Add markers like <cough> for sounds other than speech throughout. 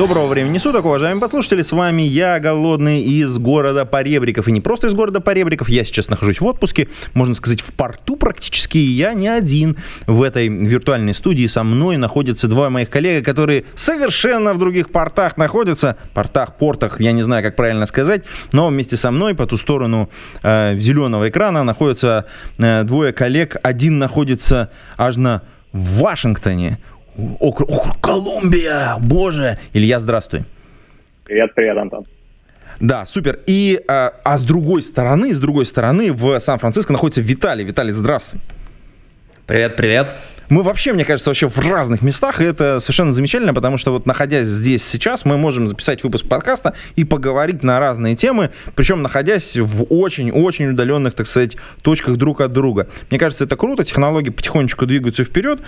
Доброго времени суток, уважаемые послушатели, с вами я, Голодный, из города Поребриков. И не просто из города Поребриков, я сейчас нахожусь в отпуске, можно сказать, в порту практически, и я не один в этой виртуальной студии. Со мной находятся два моих коллега, которые совершенно в других портах находятся, портах, портах, я не знаю, как правильно сказать, но вместе со мной по ту сторону э, зеленого экрана находятся э, двое коллег. Один находится аж на Вашингтоне, округ, округ Колумбия, боже. Илья, здравствуй. Привет, привет, Антон. Да, супер. И, а, а с другой стороны, с другой стороны, в Сан-Франциско находится Виталий. Виталий, здравствуй. Привет, привет. Мы вообще, мне кажется, вообще в разных местах, и это совершенно замечательно, потому что вот находясь здесь сейчас, мы можем записать выпуск подкаста и поговорить на разные темы, причем находясь в очень-очень удаленных, так сказать, точках друг от друга. Мне кажется, это круто, технологии потихонечку двигаются вперед,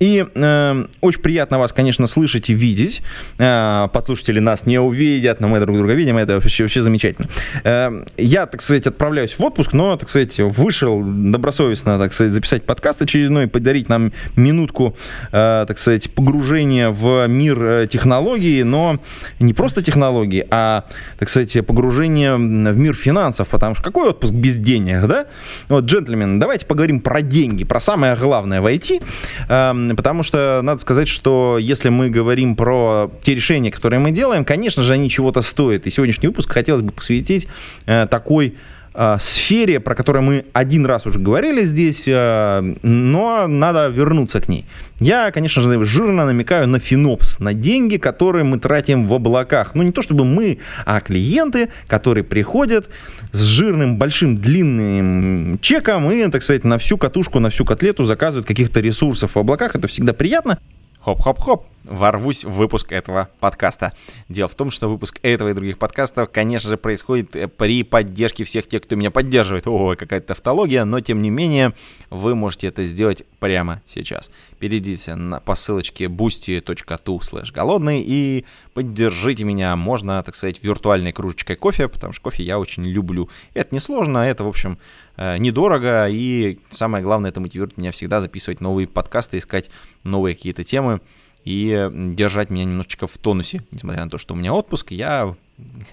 и э, очень приятно вас, конечно, слышать и видеть. Э, подслушатели нас не увидят, но мы друг друга видим, это вообще, вообще замечательно. Э, я, так сказать, отправляюсь в отпуск, но, так сказать, вышел добросовестно, так сказать, записать подкаст очередной, подарить нам минутку, э, так сказать, погружения в мир э, технологий, но не просто технологий, а, так сказать, погружение в мир финансов, потому что какой отпуск без денег, да? Вот, джентльмены, давайте поговорим про деньги, про самое главное в IT, э, потому что надо сказать, что если мы говорим про те решения, которые мы делаем, конечно же, они чего-то стоят, и сегодняшний выпуск хотелось бы посвятить э, такой э, сфере, про которую мы один раз уже говорили здесь, э, но надо вернуться к ней. Я, конечно же, жирно намекаю на FinOps, на деньги, которые мы тратим в облаках. Ну, не то чтобы мы, а клиенты, которые приходят с жирным, большим, длинным чеком и, так сказать, на всю катушку, на всю котлету заказывают каких-то ресурсов в облаках. Это всегда приятно. Хоп-хоп-хоп, ворвусь в выпуск этого подкаста. Дело в том, что выпуск этого и других подкастов, конечно же, происходит э, при поддержке всех тех, кто меня поддерживает. Ой, какая-то тавтология, но тем не менее, вы можете это сделать прямо сейчас. Перейдите на, по ссылочке boosty.tu slash голодный и поддержите меня. Можно, так сказать, виртуальной кружечкой кофе, потому что кофе я очень люблю. Это несложно, это, в общем, недорого, и самое главное, это мотивирует меня всегда записывать новые подкасты, искать новые какие-то темы и держать меня немножечко в тонусе. Несмотря на то, что у меня отпуск, я,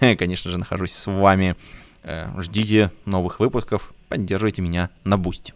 <laughs> конечно же, нахожусь с вами. Э, ждите новых выпусков, поддерживайте меня на бусте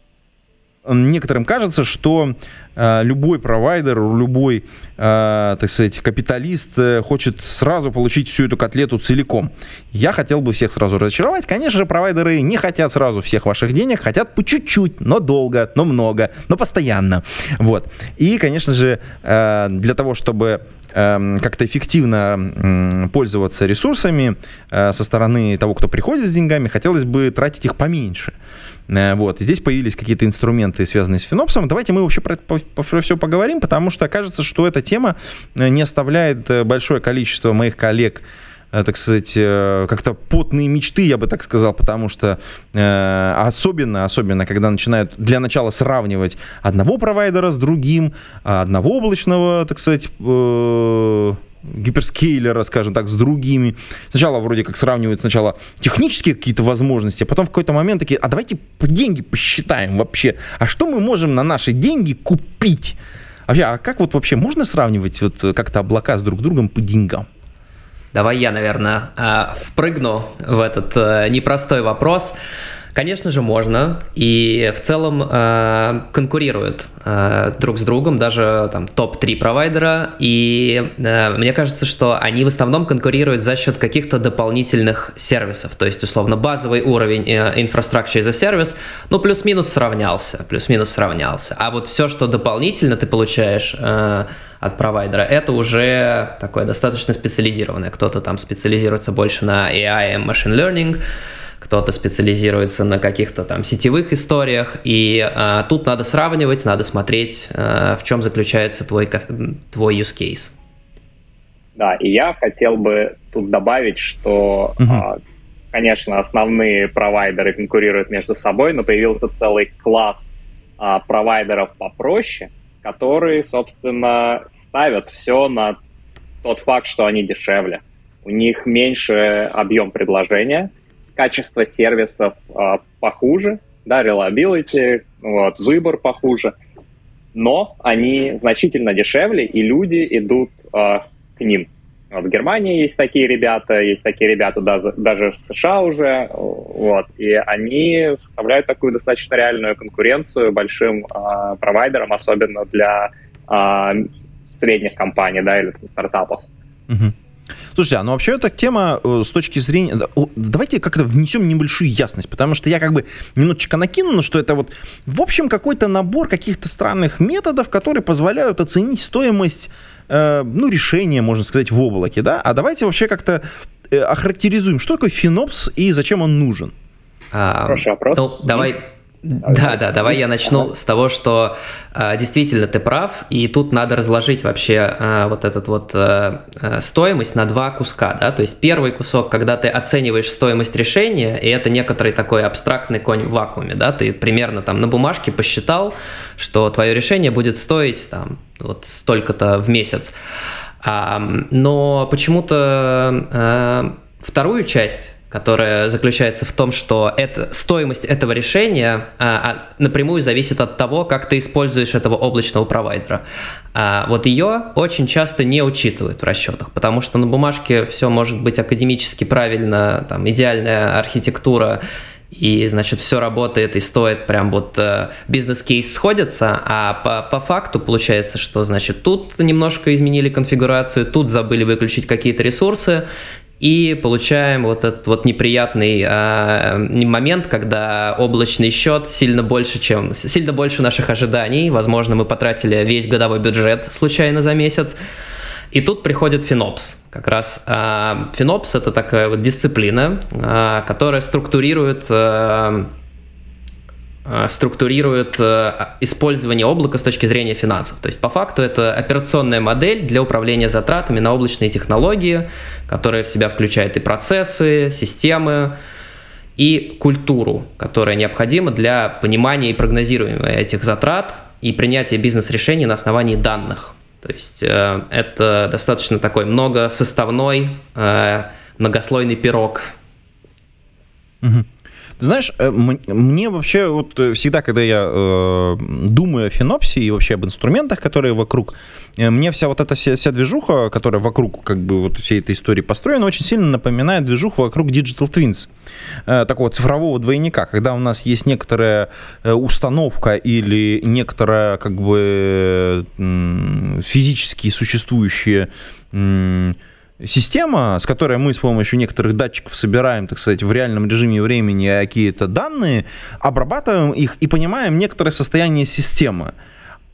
некоторым кажется, что э, любой провайдер, любой, э, так сказать, капиталист э, хочет сразу получить всю эту котлету целиком. Я хотел бы всех сразу разочаровать. Конечно же, провайдеры не хотят сразу всех ваших денег, хотят по чуть-чуть, но долго, но много, но постоянно. Вот. И, конечно же, для того, чтобы как-то эффективно пользоваться ресурсами э, со стороны того, кто приходит с деньгами, хотелось бы тратить их поменьше. Э, вот. Здесь появились какие-то инструменты, связанные с финопсом. Давайте мы вообще про, про, про все поговорим, потому что кажется, что эта тема э, не оставляет большое количество моих коллег так сказать, как-то потные мечты, я бы так сказал, потому что особенно, особенно, когда начинают для начала сравнивать одного провайдера с другим, одного облачного, так сказать, гиперскейлера, скажем так, с другими. Сначала вроде как сравнивают сначала технические какие-то возможности, а потом в какой-то момент такие, а давайте деньги посчитаем вообще. А что мы можем на наши деньги купить? Вообще, а как вот вообще можно сравнивать вот как-то облака с друг другом по деньгам? Давай я, наверное, э, впрыгну в этот э, непростой вопрос. Конечно же, можно. И в целом э, конкурируют э, друг с другом, даже там топ-3 провайдера. И э, мне кажется, что они в основном конкурируют за счет каких-то дополнительных сервисов. То есть, условно, базовый уровень э, инфраструктуры за сервис, ну, плюс-минус сравнялся. Плюс-минус сравнялся. А вот все, что дополнительно ты получаешь... Э, от провайдера, это уже такое достаточно специализированное. Кто-то там специализируется больше на AI machine learning, кто-то специализируется на каких-то там сетевых историях, и а, тут надо сравнивать, надо смотреть, а, в чем заключается твой, твой use case. Да, и я хотел бы тут добавить, что угу. а, конечно, основные провайдеры конкурируют между собой, но появился целый класс а, провайдеров попроще, которые, собственно, ставят все на тот факт, что они дешевле. У них меньше объем предложения, качество сервисов а, похуже, да, reliability, вот, выбор похуже, но они значительно дешевле, и люди идут а, к ним. Вот в Германии есть такие ребята, есть такие ребята даже, даже в США уже, вот, и они составляют такую достаточно реальную конкуренцию большим э, провайдерам, особенно для э, средних компаний, да, или стартапов. Угу. Слушайте, а ну вообще эта тема э, с точки зрения... Давайте как-то внесем небольшую ясность, потому что я как бы немножечко накину, что это вот в общем какой-то набор каких-то странных методов, которые позволяют оценить стоимость Э, ну, решение, можно сказать, в облаке, да? А давайте вообще как-то э, охарактеризуем, что такое финопс и зачем он нужен. А, Хороший вопрос. Ну, давай, да, да, давай я начну с того, что э, действительно ты прав, и тут надо разложить вообще э, вот этот вот э, стоимость на два куска, да, то есть первый кусок, когда ты оцениваешь стоимость решения, и это некоторый такой абстрактный конь в вакууме, да, ты примерно там на бумажке посчитал, что твое решение будет стоить там вот столько-то в месяц, а, но почему-то э, вторую часть которая заключается в том, что это, стоимость этого решения а, а, напрямую зависит от того, как ты используешь этого облачного провайдера. А, вот ее очень часто не учитывают в расчетах, потому что на бумажке все может быть академически правильно, там идеальная архитектура, и, значит, все работает и стоит прям вот э, бизнес-кейс сходится, а по, по факту получается, что, значит, тут немножко изменили конфигурацию, тут забыли выключить какие-то ресурсы, и получаем вот этот вот неприятный э, момент, когда облачный счет сильно больше, чем сильно больше наших ожиданий. Возможно, мы потратили весь годовой бюджет случайно за месяц. И тут приходит Финопс. Как раз э, Финопс это такая вот дисциплина, э, которая структурирует э, структурирует э, использование облака с точки зрения финансов. То есть по факту это операционная модель для управления затратами на облачные технологии, которая в себя включает и процессы, системы, и культуру, которая необходима для понимания и прогнозирования этих затрат и принятия бизнес-решений на основании данных. То есть э, это достаточно такой многосоставной, э, многослойный пирог. Угу. Знаешь, э, мне вообще вот э, всегда, когда я э, думаю о Финопсе и вообще об инструментах, которые вокруг, э, мне вся вот эта вся, вся движуха, которая вокруг как бы вот всей этой истории построена, очень сильно напоминает движуху вокруг Digital Twins, э, такого цифрового двойника, когда у нас есть некоторая установка или некоторая как бы э, физически существующие э, система, с которой мы с помощью некоторых датчиков собираем, так сказать, в реальном режиме времени какие-то данные, обрабатываем их и понимаем некоторое состояние системы.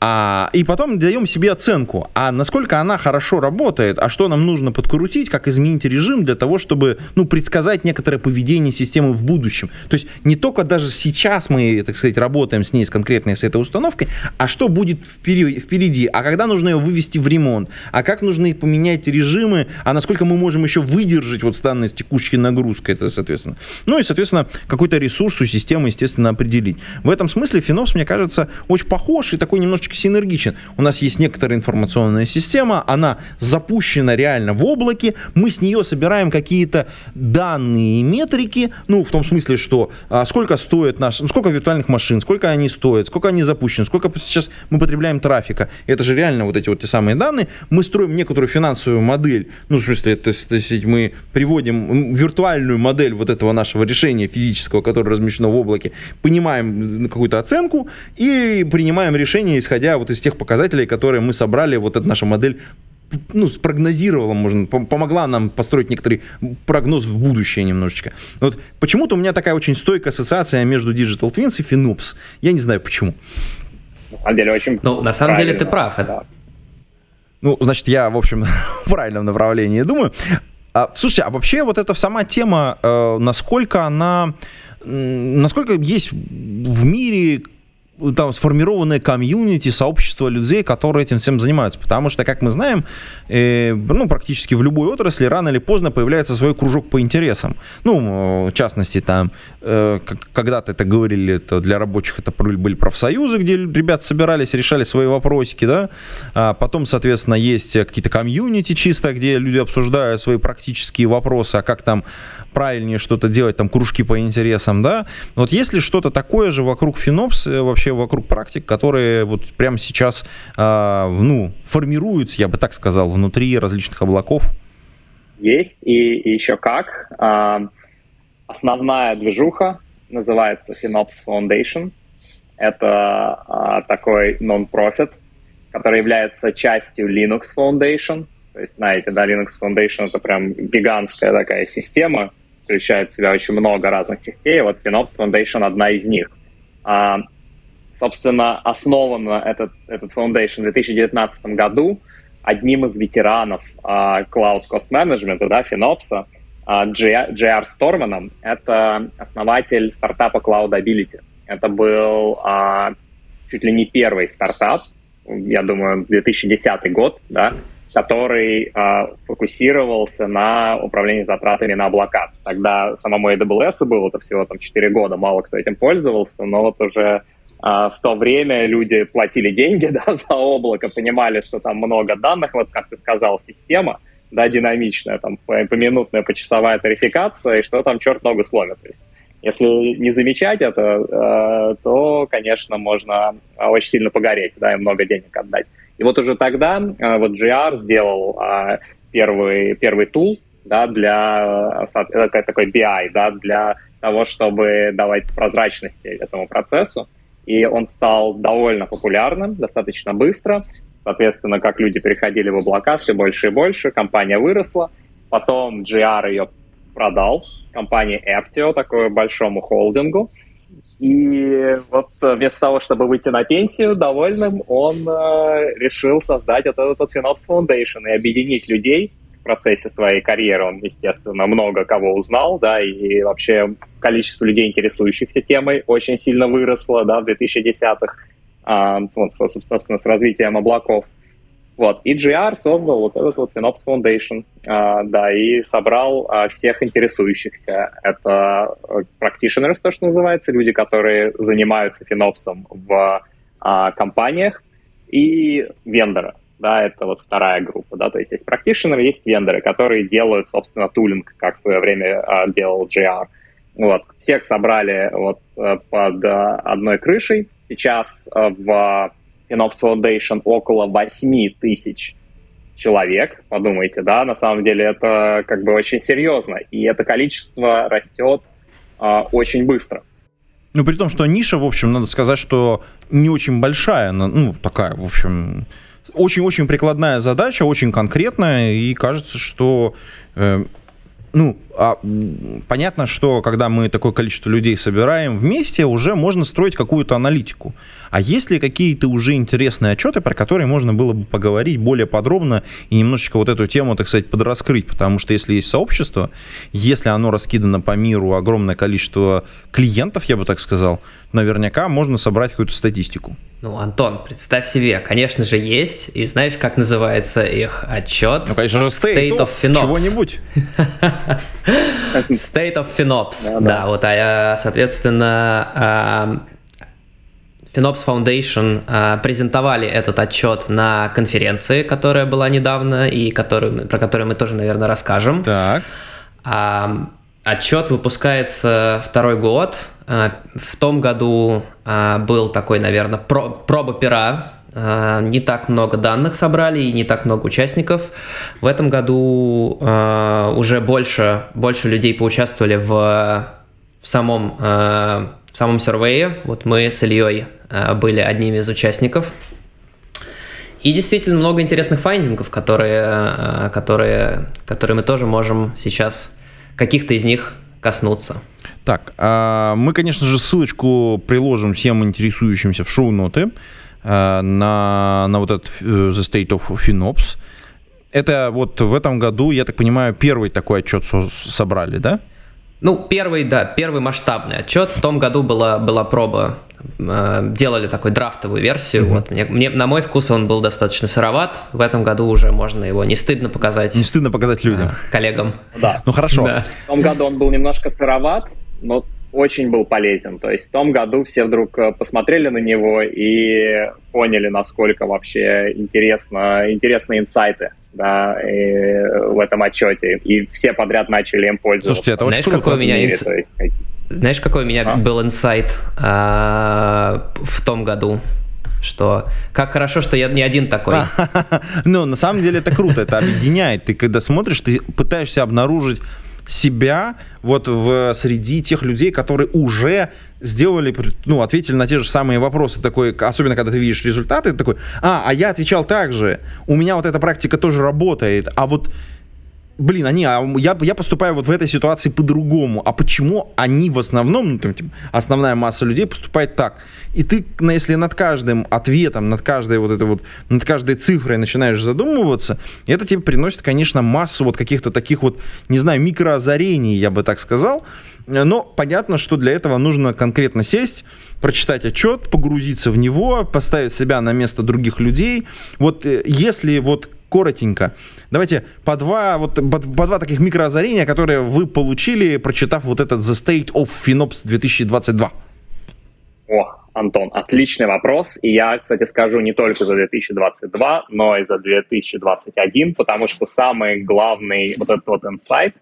А, и потом даем себе оценку, а насколько она хорошо работает, а что нам нужно подкрутить, как изменить режим для того, чтобы ну, предсказать некоторое поведение системы в будущем. То есть не только даже сейчас мы, так сказать, работаем с ней, с конкретной с этой установкой, а что будет впереди, а когда нужно ее вывести в ремонт, а как нужно поменять режимы, а насколько мы можем еще выдержать вот данной текущей нагрузкой, это, соответственно. Ну и, соответственно, какой-то ресурс у системы, естественно, определить. В этом смысле Финопс, мне кажется, очень похож и такой немножечко немножечко синергичен. У нас есть некоторая информационная система, она запущена реально в облаке, мы с нее собираем какие-то данные и метрики, ну, в том смысле, что а, сколько стоит наш, ну, сколько виртуальных машин, сколько они стоят, сколько они запущены, сколько сейчас мы потребляем трафика. Это же реально вот эти вот те самые данные. Мы строим некоторую финансовую модель, ну, в смысле, то есть, то есть мы приводим виртуальную модель вот этого нашего решения физического, которое размещено в облаке, понимаем какую-то оценку и принимаем решение, исходя исходя вот из тех показателей, которые мы собрали, вот эта наша модель ну, спрогнозировала, можно, помогла нам построить некоторый прогноз в будущее немножечко. Вот почему-то у меня такая очень стойкая ассоциация между Digital Twins и FinOps. Я не знаю почему. На самом деле очень Ну, на самом деле ты прав. Да. Ну, значит, я, в общем, <laughs> в правильном направлении думаю. А, слушайте, а вообще вот эта сама тема, э, насколько она, насколько есть в мире там сформированное комьюнити, сообщество людей, которые этим всем занимаются. Потому что, как мы знаем, э, ну, практически в любой отрасли рано или поздно появляется свой кружок по интересам. Ну, в частности, там, э, когда-то это говорили, это для рабочих это были профсоюзы, где ребята собирались, решали свои вопросики, да. А потом, соответственно, есть какие-то комьюнити чисто, где люди обсуждают свои практические вопросы, а как там правильнее что-то делать, там, кружки по интересам, да. Вот если что-то такое же вокруг Финопс, э, вообще вокруг практик, которые вот прямо сейчас, э, ну, формируются, я бы так сказал, внутри различных облаков? Есть, и, еще как. Э, основная движуха называется Finops Foundation. Это э, такой нон-профит, который является частью Linux Foundation. То есть, знаете, да, Linux Foundation это прям гигантская такая система, включает в себя очень много разных частей. Вот FinOps Foundation одна из них. А, собственно, основан этот, этот Foundation в 2019 году одним из ветеранов а, Cloud Cost Management, да, FinOps, а, JR Stormaном. Это основатель стартапа Cloudability. Это был а, чуть ли не первый стартап, я думаю, 2010 год, да, который э, фокусировался на управлении затратами на облака. Тогда самому AWS было это всего там 4 года, мало кто этим пользовался, но вот уже в то время люди платили деньги <laughs> да, за облако, понимали, что там много данных, вот как ты сказал, система, да, динамичная, там поминутная, почасовая тарификация, и что там черт ногу сломит. То есть, если не замечать это, э, то, конечно, можно очень сильно погореть, да, и много денег отдать. И вот уже тогда э, вот GR сделал э, первый, первый тул да, для это такой BI, да, для того, чтобы давать прозрачности этому процессу. И он стал довольно популярным, достаточно быстро. Соответственно, как люди переходили в облака все больше и больше, компания выросла. Потом GR ее продал компании Aptio, такому большому холдингу. И вот вместо того, чтобы выйти на пенсию довольным, он э, решил создать этот, этот FinOps Foundation и объединить людей процессе своей карьеры. Он, естественно, много кого узнал, да, и вообще количество людей, интересующихся темой, очень сильно выросло, да, в 2010-х, э, собственно, с развитием облаков. Вот, и GR создал вот этот вот FinOps Foundation, а, да, и собрал а, всех интересующихся. Это э, practitioners, то, что называется, люди, которые занимаются финопсом в а, компаниях, и вендоры, да, это вот вторая группа, да, то есть есть practitioner, есть вендоры, которые делают, собственно, тулинг, как в свое время а, делал GR. Вот, всех собрали вот э, под а, одной крышей. Сейчас а, в FinOps Foundation около 8 тысяч человек, подумайте, да, на самом деле это как бы очень серьезно, и это количество растет э, очень быстро. Ну, при том, что ниша, в общем, надо сказать, что не очень большая, ну, такая, в общем, очень-очень прикладная задача, очень конкретная, и кажется, что э, ну, а, понятно, что когда мы такое количество людей собираем вместе, уже можно строить какую-то аналитику. А есть ли какие-то уже интересные отчеты, про которые можно было бы поговорить более подробно и немножечко вот эту тему, так сказать, подраскрыть? Потому что если есть сообщество, если оно раскидано по миру огромное количество клиентов, я бы так сказал, наверняка можно собрать какую-то статистику. Ну, Антон, представь себе, конечно же, есть. И знаешь, как называется их отчет? Ну, конечно же, State, State of Finops. Чего-нибудь. <laughs> State of Finops. Да, да. вот, а, соответственно, Finops Foundation а, презентовали этот отчет на конференции, которая была недавно и которую, про которую мы тоже, наверное, расскажем. Так. А, отчет выпускается второй год. А, в том году а, был такой, наверное, про, проба пера. А, не так много данных собрали и не так много участников. В этом году а, уже больше, больше людей поучаствовали в, в самом а, в самом сервее. Вот мы с Ильей э, были одними из участников. И действительно много интересных файндингов, которые, э, которые, которые мы тоже можем сейчас каких-то из них коснуться. Так, а, мы, конечно же, ссылочку приложим всем интересующимся в шоу-ноты э, на, на вот этот The State of FinOps. Это вот в этом году, я так понимаю, первый такой отчет собрали, да? Ну, первый, да, первый масштабный отчет. В том году была, была проба, э, делали такую драфтовую версию. Mm-hmm. Вот мне, мне, на мой вкус он был достаточно сыроват. В этом году уже можно его не стыдно показать. Не стыдно показать людям. Э, коллегам. Да. Ну хорошо. Да. В том году он был немножко сыроват, но очень был полезен. То есть в том году все вдруг э, посмотрели на него и поняли, насколько вообще интересно, интересные инсайты да, в этом отчете. И все подряд начали им пользоваться. Слушайте, это очень Знаешь, какой у меня мире, инс... есть, Знаешь, какой у меня а? был инсайт а, в том году? что как хорошо, что я не один такой. <laughs> Ну, на самом деле это круто, это объединяет. Ты когда смотришь, ты пытаешься обнаружить себя вот в среди тех людей, которые уже сделали, ну, ответили на те же самые вопросы, такой, особенно когда ты видишь результаты, ты такой, а, а я отвечал так же, у меня вот эта практика тоже работает, а вот блин, они, а я, я поступаю вот в этой ситуации по-другому. А почему они в основном, ну, там, типа, основная масса людей поступает так? И ты, если над каждым ответом, над каждой вот этой вот, над каждой цифрой начинаешь задумываться, это тебе приносит, конечно, массу вот каких-то таких вот, не знаю, микроозарений, я бы так сказал. Но понятно, что для этого нужно конкретно сесть, прочитать отчет, погрузиться в него, поставить себя на место других людей. Вот э, если вот коротенько. Давайте по два, вот, по, по два таких микроозарения, которые вы получили, прочитав вот этот The State of FinOps 2022. О, Антон, отличный вопрос. И я, кстати, скажу не только за 2022, но и за 2021, потому что самый главный вот этот вот инсайт,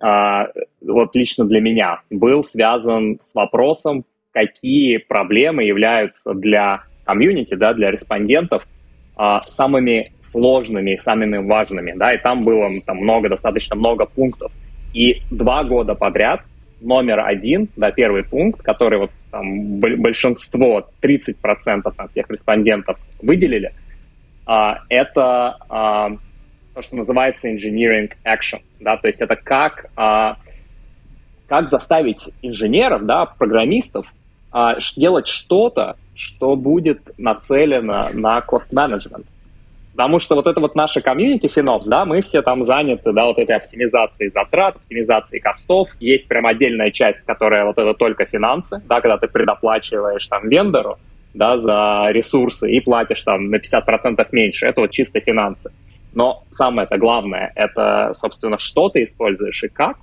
а, вот лично для меня, был связан с вопросом, какие проблемы являются для комьюнити, да, для респондентов самыми сложными, самыми важными, да, и там было там много, достаточно много пунктов. И два года подряд номер один, да, первый пункт, который вот там большинство, 30% там, всех респондентов выделили, а, это а, то, что называется engineering action, да, то есть это как, а, как заставить инженеров, да, программистов а, делать что-то, что будет нацелено на cost-management. Потому что вот это вот наша комьюнити FinOps, да, мы все там заняты, да, вот этой оптимизацией затрат, оптимизацией костов. Есть прям отдельная часть, которая вот это только финансы, да, когда ты предоплачиваешь там вендору, да, за ресурсы и платишь там на 50% меньше. Это вот чисто финансы. Но самое-то главное, это, собственно, что ты используешь и как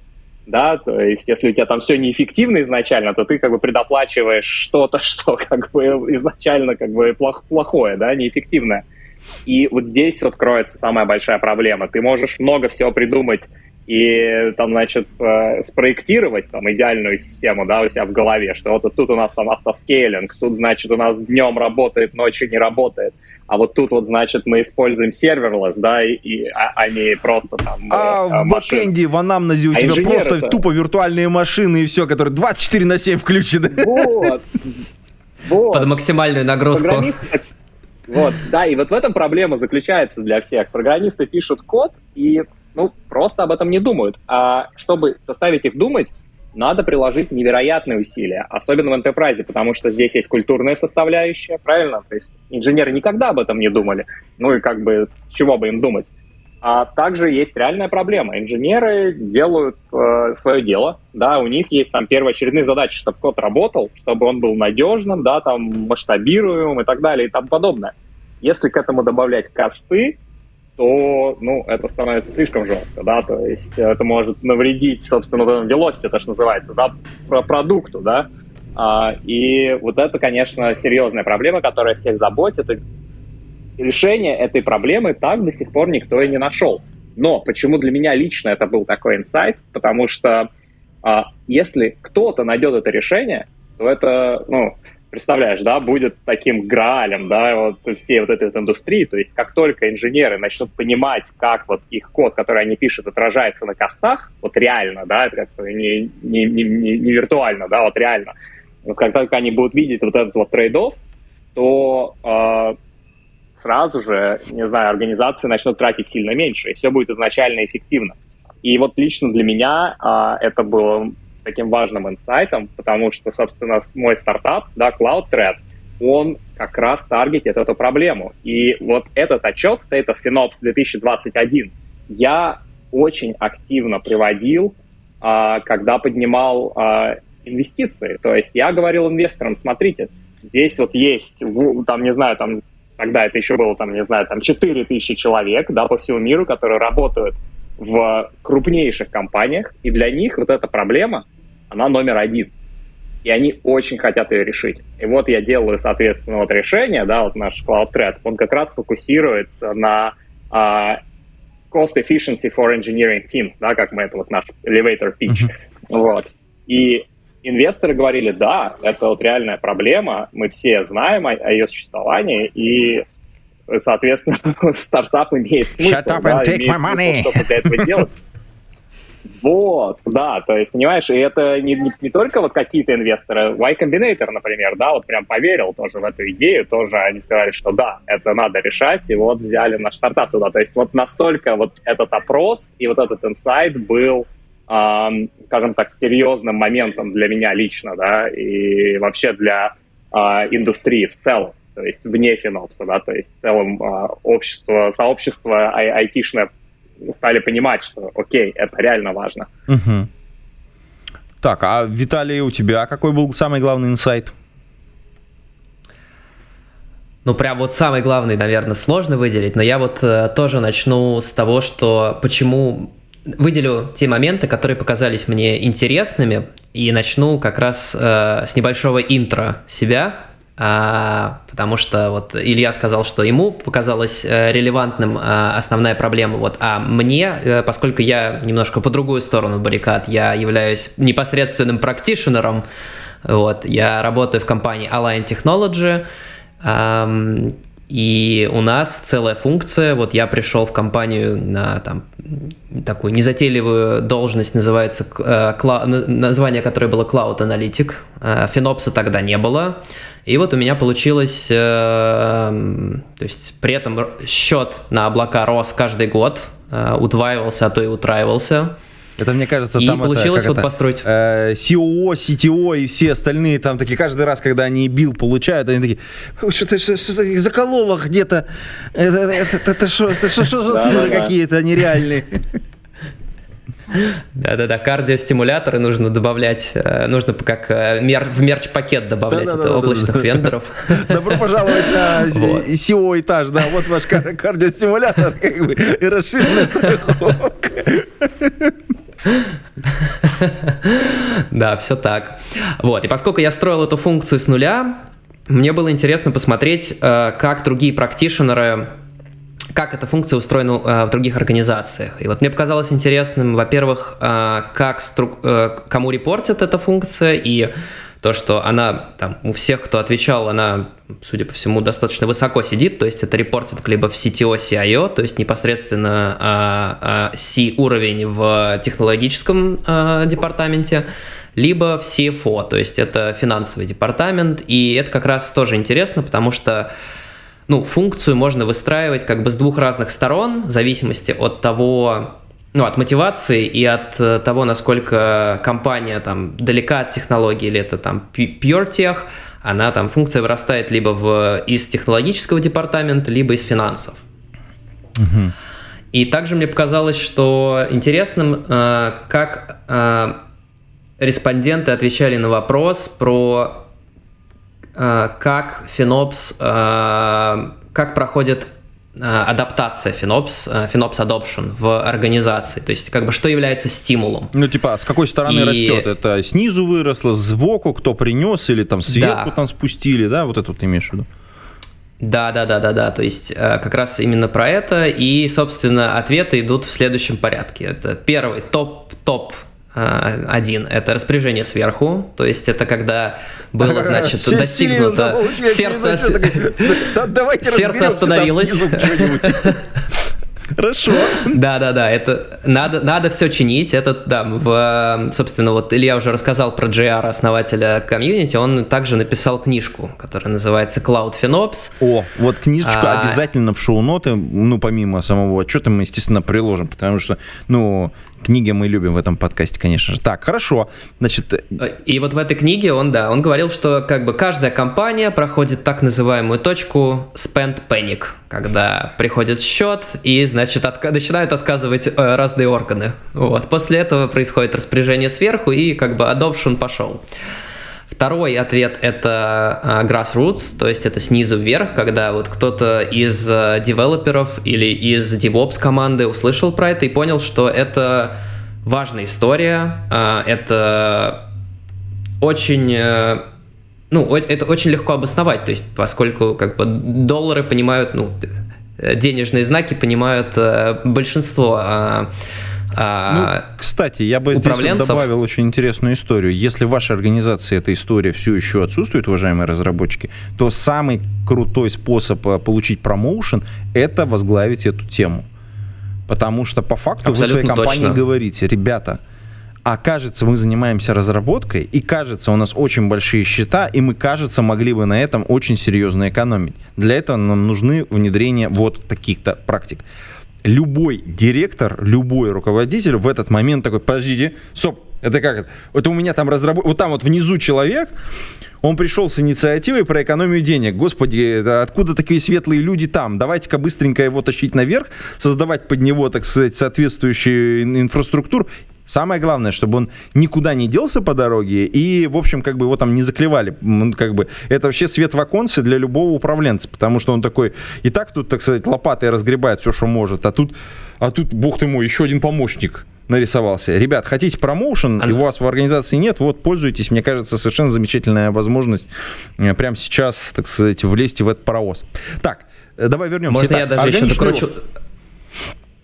да, то есть если у тебя там все неэффективно изначально, то ты как бы предоплачиваешь что-то, <laughs> что как бы изначально как бы плох, плохое, да, неэффективное. И вот здесь вот кроется самая большая проблема. Ты можешь много всего придумать и там, значит, э, спроектировать там идеальную систему, да, у себя в голове, что вот тут у нас там автоскейлинг, тут, значит, у нас днем работает, ночью не работает, а вот тут вот, значит, мы используем serverless, да, и, и а, а не просто там А э, в бэкэнде, в анамнезе у а тебя просто это... тупо виртуальные машины и все, которые 24 на 7 включены. Вот. вот. Под максимальную нагрузку. Вот, да, и вот в этом проблема заключается для всех. Программисты пишут код, и ну, просто об этом не думают. А чтобы заставить их думать, надо приложить невероятные усилия, особенно в enterprise, потому что здесь есть культурная составляющая, правильно? То есть инженеры никогда об этом не думали. Ну и как бы чего бы им думать? А также есть реальная проблема. Инженеры делают э, свое дело, да, у них есть там первоочередные задачи, чтобы код работал, чтобы он был надежным, да, там масштабируемым и так далее и тому подобное. Если к этому добавлять косты, то, ну, это становится слишком жестко, да, то есть это может навредить, собственно, velocity, это что называется, да, про продукту, да, а, и вот это, конечно, серьезная проблема, которая всех заботит, и решение этой проблемы так до сих пор никто и не нашел. Но почему для меня лично это был такой инсайт? Потому что а, если кто-то найдет это решение, то это, ну, представляешь, да, будет таким граалем, да, вот всей вот этой вот индустрии, то есть как только инженеры начнут понимать, как вот их код, который они пишут, отражается на костах, вот реально, да, это как не, не, не, не виртуально, да, вот реально, вот как только они будут видеть вот этот вот трейд то э, сразу же, не знаю, организации начнут тратить сильно меньше, и все будет изначально эффективно. И вот лично для меня э, это было таким важным инсайтом, потому что, собственно, мой стартап, да, CloudThread, он как раз таргетит эту проблему. И вот этот отчет State of FinOps 2021 я очень активно приводил, а, когда поднимал а, инвестиции. То есть я говорил инвесторам, смотрите, здесь вот есть, там, не знаю, там, тогда это еще было, там, не знаю, там 4 тысячи человек, да, по всему миру, которые работают в крупнейших компаниях, и для них вот эта проблема, она номер один. И они очень хотят ее решить. И вот я делаю, соответственно, вот решение, да, вот наш Cloud Thread, он как раз фокусируется на uh, cost efficiency for engineering teams, да, как мы это вот наш elevator pitch. Uh-huh. Вот. И инвесторы говорили, да, это вот реальная проблема, мы все знаем о, о ее существовании, и, соответственно, <laughs> стартап имеет смысл. Shut up да, take my money. Смысл, для этого делать. <laughs> Вот, да, то есть, понимаешь, и это не, не, не только вот какие-то инвесторы, Y Combinator, например, да, вот прям поверил тоже в эту идею, тоже они сказали, что да, это надо решать, и вот взяли наш стартап туда. То есть вот настолько вот этот опрос и вот этот инсайт был э, скажем так, серьезным моментом для меня лично, да, и вообще для э, индустрии в целом, то есть вне Финопса, да, то есть в целом э, общество, сообщество ай- айтишное стали понимать, что окей, это реально важно. Угу. Так, а Виталий, у тебя какой был самый главный инсайт? Ну, прям вот самый главный, наверное, сложно выделить, но я вот э, тоже начну с того, что почему выделю те моменты, которые показались мне интересными, и начну как раз э, с небольшого интро себя, а, потому что вот Илья сказал, что ему показалась э, релевантным а, основная проблема, вот, а мне, э, поскольку я немножко по другую сторону баррикад, я являюсь непосредственным практишенером, вот, я работаю в компании Align Technology, и у нас целая функция, вот я пришел в компанию на там, такую незатейливую должность, называется, э, кла, название которой было Cloud Analytic, э, Финопса тогда не было, и вот у меня получилось, э, то есть при этом счет на облака рос каждый год, э, удваивался, а то и утраивался, это, мне кажется, и там получилось это, вот это, построить. Э, COO, CTO и все остальные там такие, каждый раз, когда они бил получают, они такие, что-то что, что закололо где-то. Это, что, это что, какие-то нереальные? <laughs> Да-да-да, кардиостимуляторы нужно добавлять, э, нужно как э, мер, в мерч-пакет добавлять да, это облачных да, вендоров. Добро пожаловать на <laughs> SEO этаж, да, вот ваш кардиостимулятор <laughs> как бы, и расширенная страховка. <laughs> Да, все так. Вот, и поскольку я строил эту функцию с нуля, мне было интересно посмотреть, э, как другие практишенеры как эта функция устроена э, в других организациях. И вот мне показалось интересным, во-первых, э, как стру... э, кому репортит эта функция, и то, что она там у всех, кто отвечал, она, судя по всему, достаточно высоко сидит, то есть это репортит либо в CTO, CIO, то есть непосредственно а, а, C-уровень в технологическом а, департаменте, либо в CFO, то есть это финансовый департамент, и это как раз тоже интересно, потому что ну, функцию можно выстраивать как бы с двух разных сторон, в зависимости от того, ну, от мотивации и от э, того, насколько компания там далека от технологии, или это там pure tech, она там, функция вырастает либо в, из технологического департамента, либо из финансов. Угу. И также мне показалось, что интересным, э, как э, респонденты отвечали на вопрос про как FinOps, э, как проходит э, адаптация FinOps, FinOps Adoption в организации? То есть, как бы, что является стимулом? Ну, типа, с какой стороны и... растет? Это снизу выросло, сбоку кто принес, или там сверху да. там спустили, да? Вот это вот ты имеешь в виду? Да, да, да, да, да. То есть как раз именно про это. И, собственно, ответы идут в следующем порядке. Это первый топ-топ а, один – это распоряжение сверху, то есть это когда было, значит, достигнуто, сердце, сердце остановилось. Хорошо. Да, да, да, это надо, надо все чинить. Это, да, в, собственно, вот Илья уже рассказал про JR, основателя комьюнити, он также написал книжку, которая называется Cloud FinOps. О, вот книжечку а... обязательно в шоу-ноты, ну, помимо самого отчета мы, естественно, приложим, потому что, ну, Книги мы любим в этом подкасте, конечно же. Так, хорошо. Значит... Э, и вот в этой книге он, да, он говорил, что как бы каждая компания проходит так называемую точку spend panic, когда приходит счет и, значит, отка- начинают отказывать э, разные органы. Вот. После этого происходит распоряжение сверху и как бы adoption пошел. Второй ответ это uh, grassroots, то есть это снизу вверх, когда вот кто-то из uh, девелоперов или из DevOps команды услышал про это и понял, что это важная история, uh, это очень ну, это очень легко обосновать, то есть поскольку как бы доллары понимают, ну, денежные знаки понимают большинство а, ну, кстати, я бы здесь вот добавил очень интересную историю. Если в вашей организации эта история все еще отсутствует, уважаемые разработчики, то самый крутой способ э, получить промоушен – это возглавить эту тему. Потому что по факту Абсолютно вы своей компании точно. говорите, ребята, а кажется, мы занимаемся разработкой, и кажется, у нас очень большие счета, и мы, кажется, могли бы на этом очень серьезно экономить. Для этого нам нужны внедрения вот таких-то практик любой директор, любой руководитель в этот момент такой, подождите, стоп, это как это? Это у меня там разработ... Вот там вот внизу человек, он пришел с инициативой про экономию денег. Господи, откуда такие светлые люди там? Давайте-ка быстренько его тащить наверх, создавать под него, так сказать, соответствующую инфраструктуру Самое главное, чтобы он никуда не делся по дороге и, в общем, как бы его там не заклевали. Как бы это вообще свет в оконце для любого управленца, потому что он такой и так тут, так сказать, лопатой разгребает все, что может, а тут, а тут, бог ты мой, еще один помощник нарисовался. Ребят, хотите промоушен, и у вас в организации нет, вот, пользуйтесь. Мне кажется, совершенно замечательная возможность э, прямо сейчас, так сказать, влезть в этот паровоз. Так, э, давай вернемся. Можно Итак, я даже еще докручу?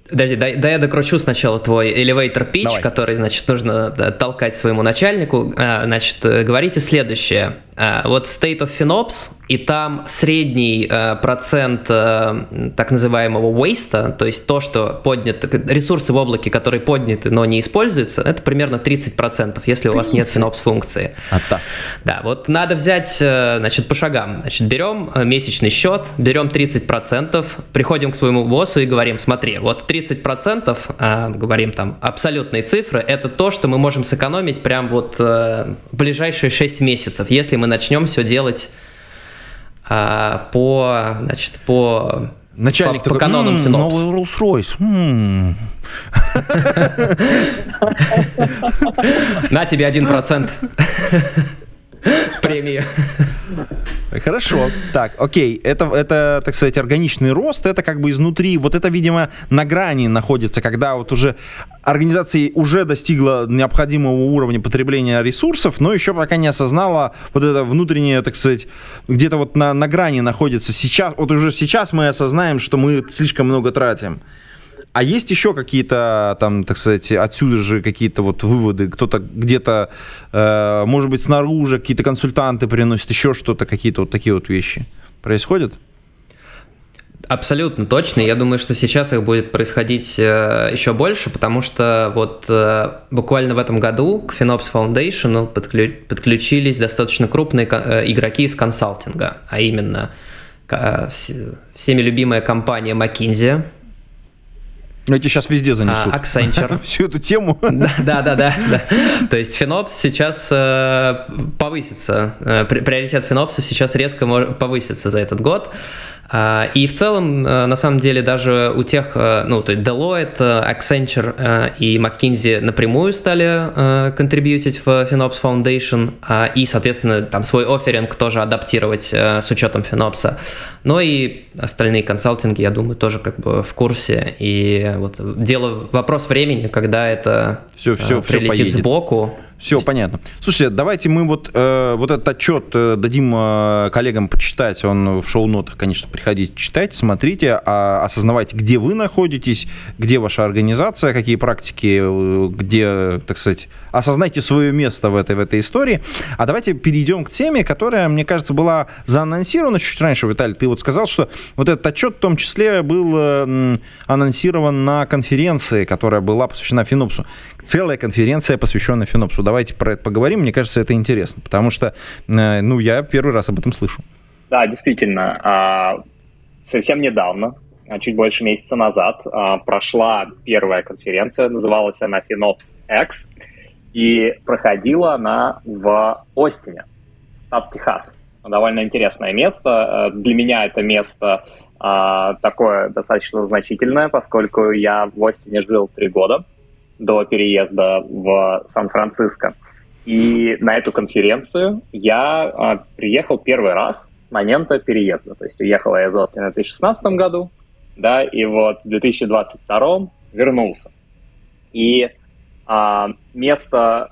Подожди, дай, дай я докручу сначала твой elevator pitch, Давай. который, значит, нужно толкать своему начальнику. А, значит, э, говорите следующее. А, вот State of FinOps, и там средний э, процент э, так называемого waste, то есть то, что поднято, ресурсы в облаке, которые подняты, но не используются, это примерно 30%, если 30. у вас нет FinOps функции. Атас. Да, вот надо взять, э, значит, по шагам. Значит, берем э, месячный счет, берем 30%, приходим к своему боссу и говорим, смотри, вот 30%, э, говорим там абсолютные цифры, это то, что мы можем сэкономить прям вот э, ближайшие 6 месяцев, если мы начнем все делать а, по, значит, по Начальник по, такой, по канонам м-м, Новый Rolls-Royce. М-м. <laughs> На тебе один процент <laughs> премии. Хорошо. Так, окей. Это, это, так сказать, органичный рост. Это как бы изнутри. Вот это, видимо, на грани находится, когда вот уже организация уже достигла необходимого уровня потребления ресурсов, но еще пока не осознала вот это внутреннее, так сказать, где-то вот на, на грани находится. Сейчас, вот уже сейчас мы осознаем, что мы слишком много тратим. А есть еще какие-то, там, так сказать, отсюда же какие-то вот выводы? Кто-то где-то, э, может быть, снаружи какие-то консультанты приносят еще что-то, какие-то вот такие вот вещи происходят? Абсолютно точно. Я думаю, что сейчас их будет происходить э, еще больше, потому что вот э, буквально в этом году к FinOps Foundation подклю подключились достаточно крупные э, игроки из консалтинга, а именно э, всеми любимая компания McKinsey, но эти сейчас везде занесут. А, Accenture. <laughs> Всю эту тему. Да, да, да, да. То есть FinOps сейчас э, повысится. Э, приоритет FinOps сейчас резко повысится за этот год. А, и в целом, э, на самом деле, даже у тех, э, ну, то есть Deloitte, э, Accenture и McKinsey напрямую стали контрибьютить в FinOps Foundation а, и, соответственно, там свой офферинг тоже адаптировать с учетом FinOps. Но и остальные консалтинги, я думаю, тоже как бы в курсе. И вот дело, вопрос времени, когда это все, все, прилетит все сбоку. Все понятно. Слушайте, давайте мы вот, э, вот этот отчет э, дадим э, коллегам почитать. Он в шоу-нотах, конечно, приходите, читайте, смотрите, а, осознавайте, где вы находитесь, где ваша организация, какие практики, э, где, так сказать, осознайте свое место в этой, в этой истории. А давайте перейдем к теме, которая, мне кажется, была заанонсирована чуть раньше, Виталий. Ты вот сказал, что вот этот отчет в том числе был э, анонсирован на конференции, которая была посвящена Финопсу целая конференция, посвященная Финопсу. Давайте про это поговорим, мне кажется, это интересно, потому что, э, ну, я первый раз об этом слышу. Да, действительно, а, совсем недавно, а, чуть больше месяца назад, а, прошла первая конференция, называлась она FinOps X, и проходила она в Остине, штат Техас. Довольно интересное место. Э, для меня это место такое достаточно значительное, поскольку я в Остине жил три года до переезда в Сан-Франциско. И на эту конференцию я а, приехал первый раз с момента переезда. То есть уехал я из Остина в 2016 году, да, и вот в 2022 вернулся. И а, место,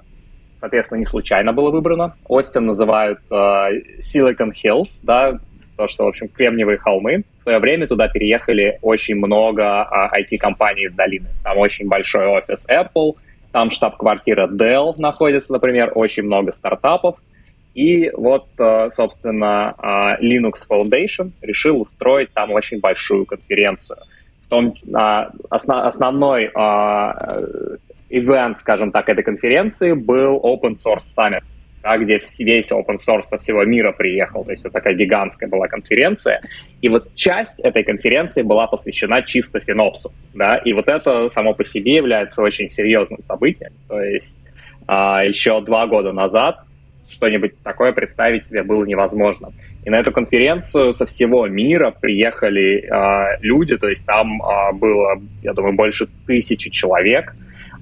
соответственно, не случайно было выбрано. Остин называют а, Silicon Hills, да, то, что, в общем, Кремниевые холмы. В свое время туда переехали очень много а, IT-компаний из долины. Там очень большой офис Apple, там штаб-квартира Dell находится, например, очень много стартапов. И вот, а, собственно, а, Linux Foundation решил устроить там очень большую конференцию. В том, а, основной ивент, скажем так, этой конференции был Open Source Summit да, где весь open source со всего мира приехал, то есть вот такая гигантская была конференция, и вот часть этой конференции была посвящена чисто Финопсу, да, и вот это само по себе является очень серьезным событием, то есть а, еще два года назад что-нибудь такое представить себе было невозможно. И на эту конференцию со всего мира приехали а, люди, то есть там а, было, я думаю, больше тысячи человек,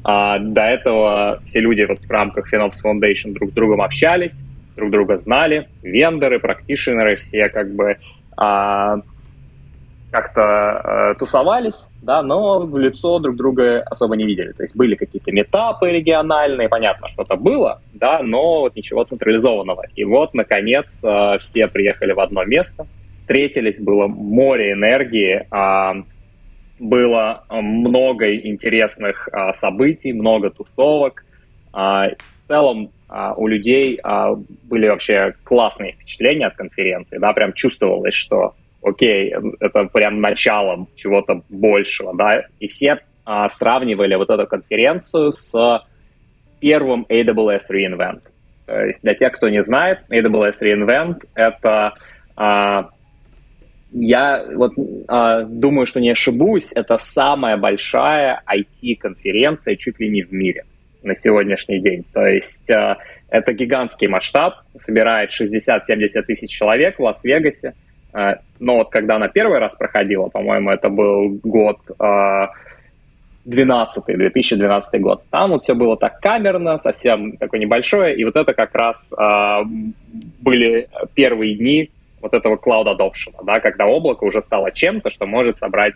а, до этого все люди вот в рамках FinOps Foundation друг с другом общались, друг друга знали, вендоры, практишенеры, все как бы а, как-то а, тусовались, да, но в лицо друг друга особо не видели. То есть были какие-то метапы региональные, понятно, что-то было, да, но вот ничего централизованного. И вот, наконец, а, все приехали в одно место, встретились, было море энергии, а, было э, много интересных а, событий, много тусовок. А, в целом а, у людей а, были вообще классные впечатления от конференции, да, прям чувствовалось, что окей, это прям начало чего-то большего, да, и все а, сравнивали вот эту конференцию с первым AWS reInvent. То есть для тех, кто не знает, AWS reInvent — это а, я вот э, думаю, что не ошибусь, это самая большая IT-конференция чуть ли не в мире на сегодняшний день. То есть э, это гигантский масштаб, собирает 60-70 тысяч человек в Лас-Вегасе. Э, но вот когда она первый раз проходила, по-моему, это был год э, 12 2012 год. Там вот все было так камерно, совсем такое небольшое, и вот это как раз э, были первые дни вот этого cloud adoption, да, когда облако уже стало чем-то, что может собрать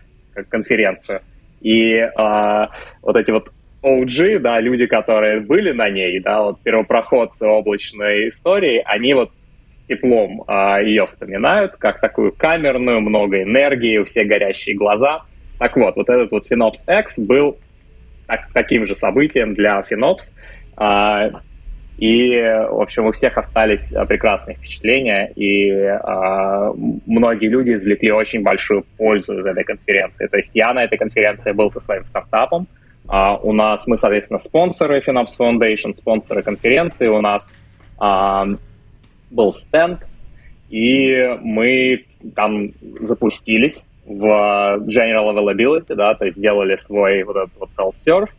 конференцию. И э, вот эти вот OG, да, люди, которые были на ней, да, вот первопроходцы облачной истории, они вот с теплом э, ее вспоминают, как такую камерную, много энергии, у всех горящие глаза. Так вот, вот этот вот FinOps X был так, таким же событием для FinOps. Э, и, в общем, у всех остались э, прекрасные впечатления, и э, многие люди извлекли очень большую пользу из этой конференции. То есть я на этой конференции был со своим стартапом. Uh, у нас, мы, соответственно, спонсоры FinOps Foundation, спонсоры конференции. У нас uh, был стенд, и мы там запустились в General Availability, да, то есть сделали свой вот этот вот self-serve,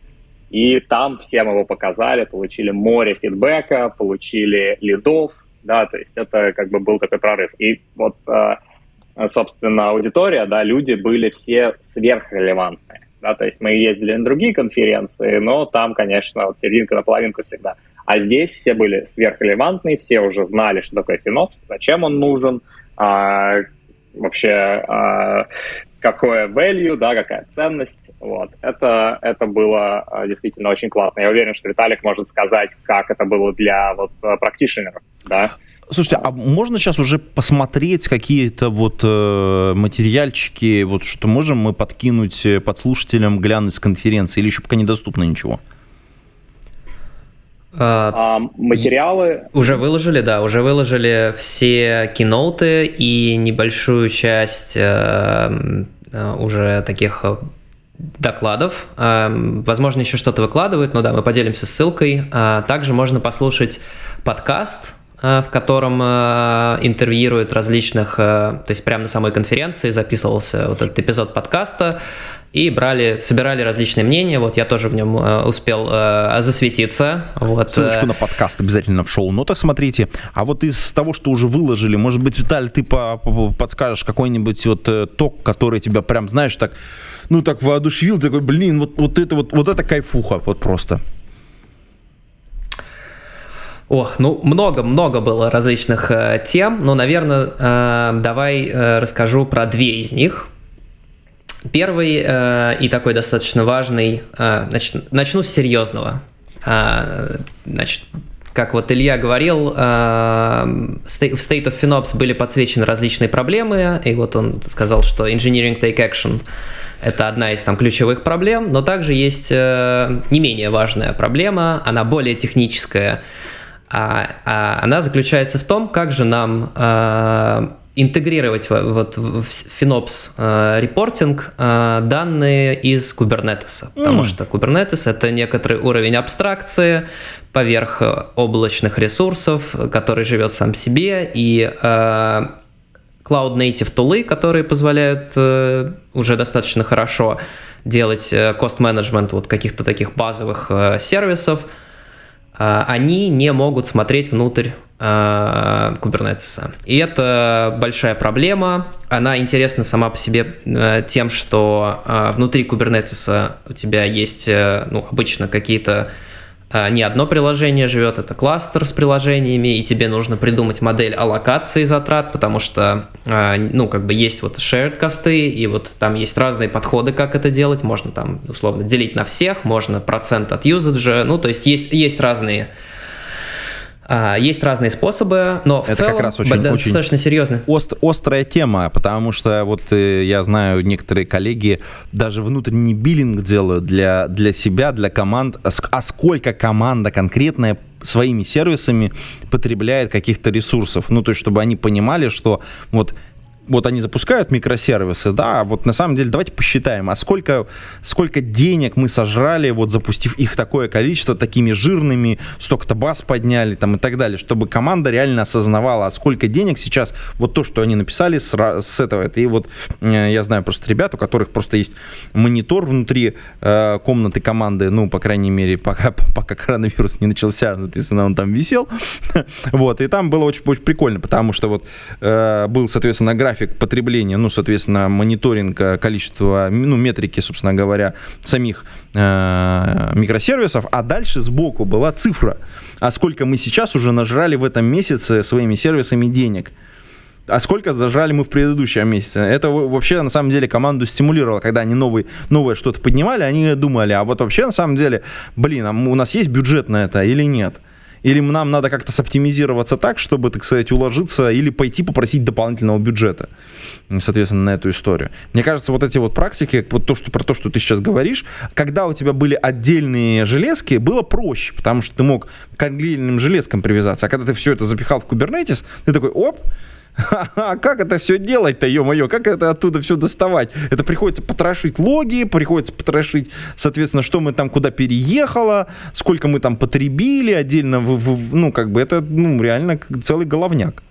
и там всем его показали, получили море фидбэка, получили лидов, да, то есть это как бы был такой прорыв. И вот, э, собственно, аудитория, да, люди были все сверхрелевантные, да, то есть мы ездили на другие конференции, но там, конечно, вот серединка на половинку всегда. А здесь все были сверхрелевантные, все уже знали, что такое финопс, зачем он нужен, а, вообще а, какое value, да, какая ценность. Вот. Это, это было а, действительно очень классно. Я уверен, что Виталик может сказать, как это было для вот, практишенеров, да. Слушайте, а можно сейчас уже посмотреть какие-то вот э, материальчики, вот что можем мы подкинуть э, подслушателям, глянуть с конференции, или еще пока недоступно ничего? А, а, материалы... Уже выложили, да, уже выложили все киноуты и небольшую часть э, Э, уже таких э, докладов. Э, возможно, еще что-то выкладывают, но да, мы поделимся ссылкой. Также можно послушать подкаст, в котором интервьюируют различных, то есть прямо на самой конференции записывался вот этот эпизод подкаста, и брали, собирали различные мнения. Вот я тоже в нем э, успел э, засветиться. Вот. Ссылочку на подкаст обязательно в шоу-нотах смотрите. А вот из того, что уже выложили, может быть, Виталий, ты по -по подскажешь какой-нибудь вот э, ток, который тебя прям, знаешь, так, ну так воодушевил, такой, блин, вот, вот это вот, вот это кайфуха, вот просто. Ох, ну много-много было различных э, тем, но, наверное, э, давай э, расскажу про две из них. Первый э, и такой достаточно важный, э, нач, начну с серьезного. Э, значит, как вот Илья говорил, э, в State of FinOps были подсвечены различные проблемы, и вот он сказал, что Engineering Take Action – это одна из там ключевых проблем, но также есть э, не менее важная проблема, она более техническая, а, а она заключается в том, как же нам э, интегрировать вот в FinOps э, репортинг э, данные из Kubernetes, потому mm. что Kubernetes это некоторый уровень абстракции поверх облачных ресурсов, который живет сам себе, и э, Cloud Native тулы, которые позволяют э, уже достаточно хорошо делать cost management вот каких-то таких базовых э, сервисов, э, они не могут смотреть внутрь э, Kubernetes. И это большая проблема. Она интересна сама по себе э, тем, что э, внутри Kubernetes у тебя есть ну, обычно какие-то не одно приложение живет, это кластер с приложениями, и тебе нужно придумать модель аллокации затрат, потому что, ну, как бы есть вот shared косты, и вот там есть разные подходы, как это делать. Можно там, условно, делить на всех, можно процент от юзаджа, ну, то есть есть, есть разные а, есть разные способы, но в это целом как раз очень, достаточно очень серьезно. Ост, острая тема, потому что вот э, я знаю, некоторые коллеги даже внутренний биллинг делают для, для себя, для команд. А, а сколько команда конкретная своими сервисами потребляет каких-то ресурсов. Ну, то есть, чтобы они понимали, что вот вот они запускают микросервисы, да, вот на самом деле давайте посчитаем, а сколько, сколько денег мы сожрали, вот запустив их такое количество, такими жирными, столько-то баз подняли там и так далее, чтобы команда реально осознавала, а сколько денег сейчас, вот то, что они написали с, с этого, это и вот э, я знаю просто ребят, у которых просто есть монитор внутри э, комнаты команды, ну, по крайней мере, пока, пока коронавирус не начался, соответственно, он там висел, <laughs> вот, и там было очень, очень прикольно, потому что вот э, был, соответственно, график график потребления, ну, соответственно, мониторинг э, количества, ну, метрики, собственно говоря, самих э, микросервисов, а дальше сбоку была цифра, а сколько мы сейчас уже нажрали в этом месяце своими сервисами денег. А сколько зажали мы в предыдущем месяце? Это вообще на самом деле команду стимулировало, когда они новые, новое что-то поднимали, они думали, а вот вообще на самом деле, блин, а у нас есть бюджет на это или нет? Или нам надо как-то соптимизироваться так, чтобы, так сказать, уложиться или пойти попросить дополнительного бюджета, соответственно, на эту историю. Мне кажется, вот эти вот практики, вот то, что, про то, что ты сейчас говоришь, когда у тебя были отдельные железки, было проще, потому что ты мог к отдельным железкам привязаться. А когда ты все это запихал в Kubernetes, ты такой, оп, а как это все делать-то, ё-моё, как это оттуда все доставать? Это приходится потрошить логи, приходится потрошить, соответственно, что мы там куда переехало, сколько мы там потребили отдельно, ну, как бы это, ну, реально целый головняк.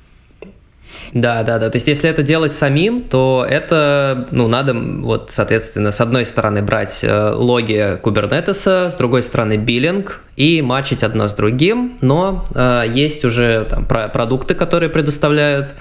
Да, да, да. То есть, если это делать самим, то это, ну, надо, вот, соответственно, с одной стороны брать э, логи Kubernetes, с другой стороны биллинг и матчить одно с другим, но э, есть уже там про продукты, которые предоставляют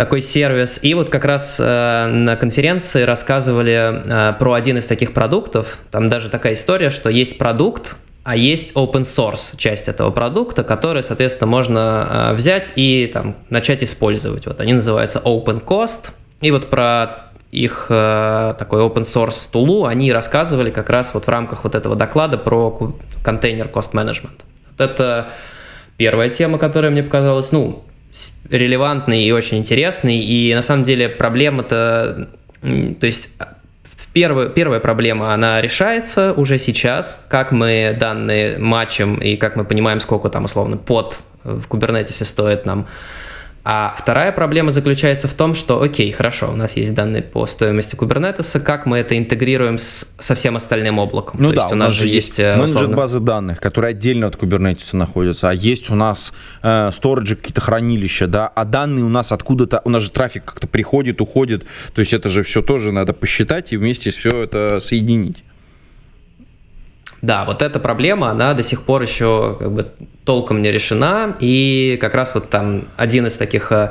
такой сервис. И вот как раз э, на конференции рассказывали э, про один из таких продуктов. Там даже такая история, что есть продукт, а есть open source часть этого продукта, который, соответственно, можно э, взять и там, начать использовать. Вот они называются open cost. И вот про их э, такой open source тулу они рассказывали как раз вот в рамках вот этого доклада про контейнер cost management. Вот это первая тема, которая мне показалась, ну, релевантной и очень интересной. И на самом деле проблема-то, то есть Первая, первая проблема, она решается уже сейчас, как мы данные матчем и как мы понимаем, сколько там условно под в Kubernetes стоит нам а вторая проблема заключается в том, что, окей, хорошо, у нас есть данные по стоимости Kubernetes, как мы это интегрируем с, со всем остальным облаком? Ну То да, есть у нас, же есть э, менеджер условно... базы данных, которые отдельно от Kubernetes находятся, а есть у нас э, сториджи, какие-то хранилища, да, а данные у нас откуда-то, у нас же трафик как-то приходит, уходит, то есть это же все тоже надо посчитать и вместе все это соединить. Да, вот эта проблема, она до сих пор еще как бы толком не решена, и как раз вот там один из таких э,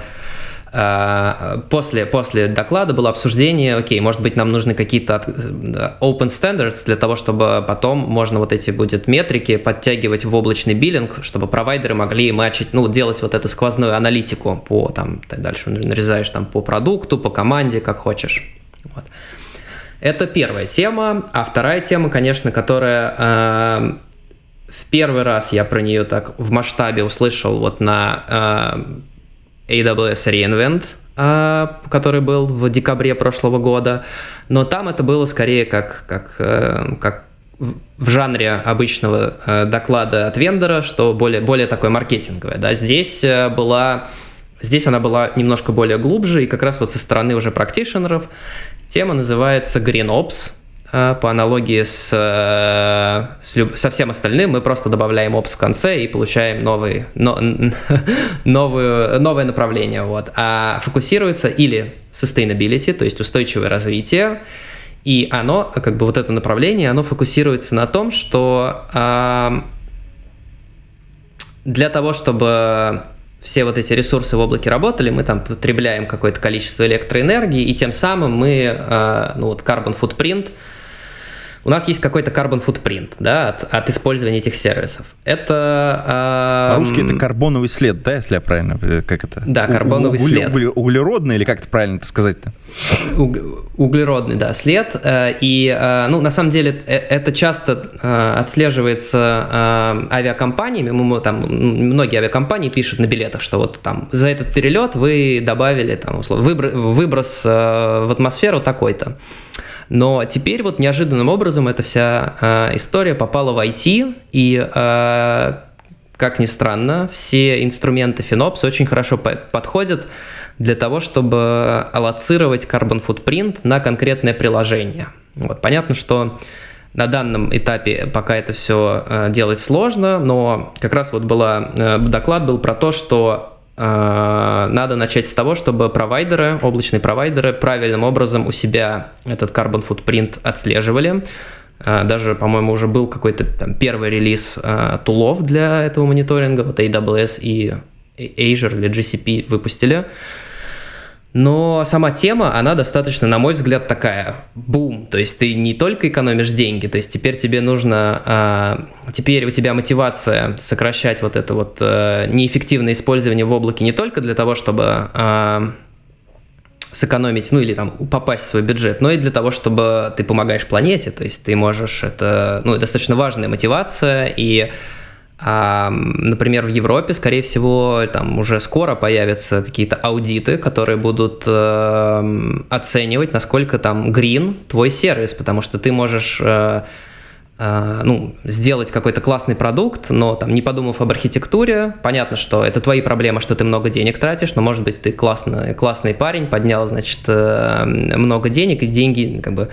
А, после, после доклада было обсуждение, окей, может быть, нам нужны какие-то open standards для того, чтобы потом можно вот эти будет метрики подтягивать в облачный биллинг, чтобы провайдеры могли матчить, ну, делать вот эту сквозную аналитику по, там, ты дальше нарезаешь там по продукту, по команде, как хочешь. Вот. Это первая тема. А вторая тема, конечно, которая э, в первый раз я про нее так в масштабе услышал вот на э, AWS reInvent, э, который был в декабре прошлого года. Но там это было скорее как, как, э, как в жанре обычного э, доклада от вендора, что более, более такое маркетинговое. Да? Здесь э, была Здесь она была немножко более глубже, и как раз вот со стороны уже практишенеров тема называется GreenOps, э, по аналогии с, э, с люб, со всем остальным, мы просто добавляем ops в конце и получаем новый, но, <laughs> новую, новое направление. Вот. А фокусируется или sustainability, то есть устойчивое развитие, и оно, как бы вот это направление, оно фокусируется на том, что э, для того, чтобы все вот эти ресурсы в облаке работали, мы там потребляем какое-то количество электроэнергии, и тем самым мы, э, ну вот carbon footprint, у нас есть какой-то carbon footprint да, от, от использования этих сервисов. Это... Э, По-русски это карбоновый след, да, если я правильно... Э, как это? Да, карбоновый угле, след. Угле, углеродный, или как это правильно это сказать-то? Углеродный, да, след. Э, и, э, ну, на самом деле, это часто отслеживается авиакомпаниями. Мы, там, многие авиакомпании пишут на билетах, что вот там за этот перелет вы добавили там, условно, выброс в атмосферу такой-то. Но теперь вот неожиданным образом эта вся э, история попала в IT, и, э, как ни странно, все инструменты FinOps очень хорошо по подходят для того, чтобы аллоцировать carbon footprint на конкретное приложение. Вот, понятно, что на данном этапе пока это все э, делать сложно, но как раз вот была, доклад был про то, что а, надо начать с того, чтобы провайдеры, облачные провайдеры правильным образом у себя этот carbon footprint отслеживали. А, даже, по-моему, уже был какой-то там, первый релиз а, тулов для этого мониторинга. Вот AWS и Azure или GCP выпустили. Но сама тема, она достаточно, на мой взгляд, такая бум. То есть ты не только экономишь деньги, то есть теперь тебе нужно, а, теперь у тебя мотивация сокращать вот это вот а, неэффективное использование в облаке не только для того, чтобы а, сэкономить, ну или там попасть в свой бюджет, но и для того, чтобы ты помогаешь планете, то есть ты можешь, это, ну, достаточно важная мотивация, и а, например, в Европе, скорее всего, там уже скоро появятся какие-то аудиты, которые будут э, оценивать, насколько там green твой сервис, потому что ты можешь э, э, ну, сделать какой-то классный продукт, но там не подумав об архитектуре, понятно, что это твои проблемы, что ты много денег тратишь, но может быть ты классный, классный парень, поднял, значит, э, много денег, и деньги как бы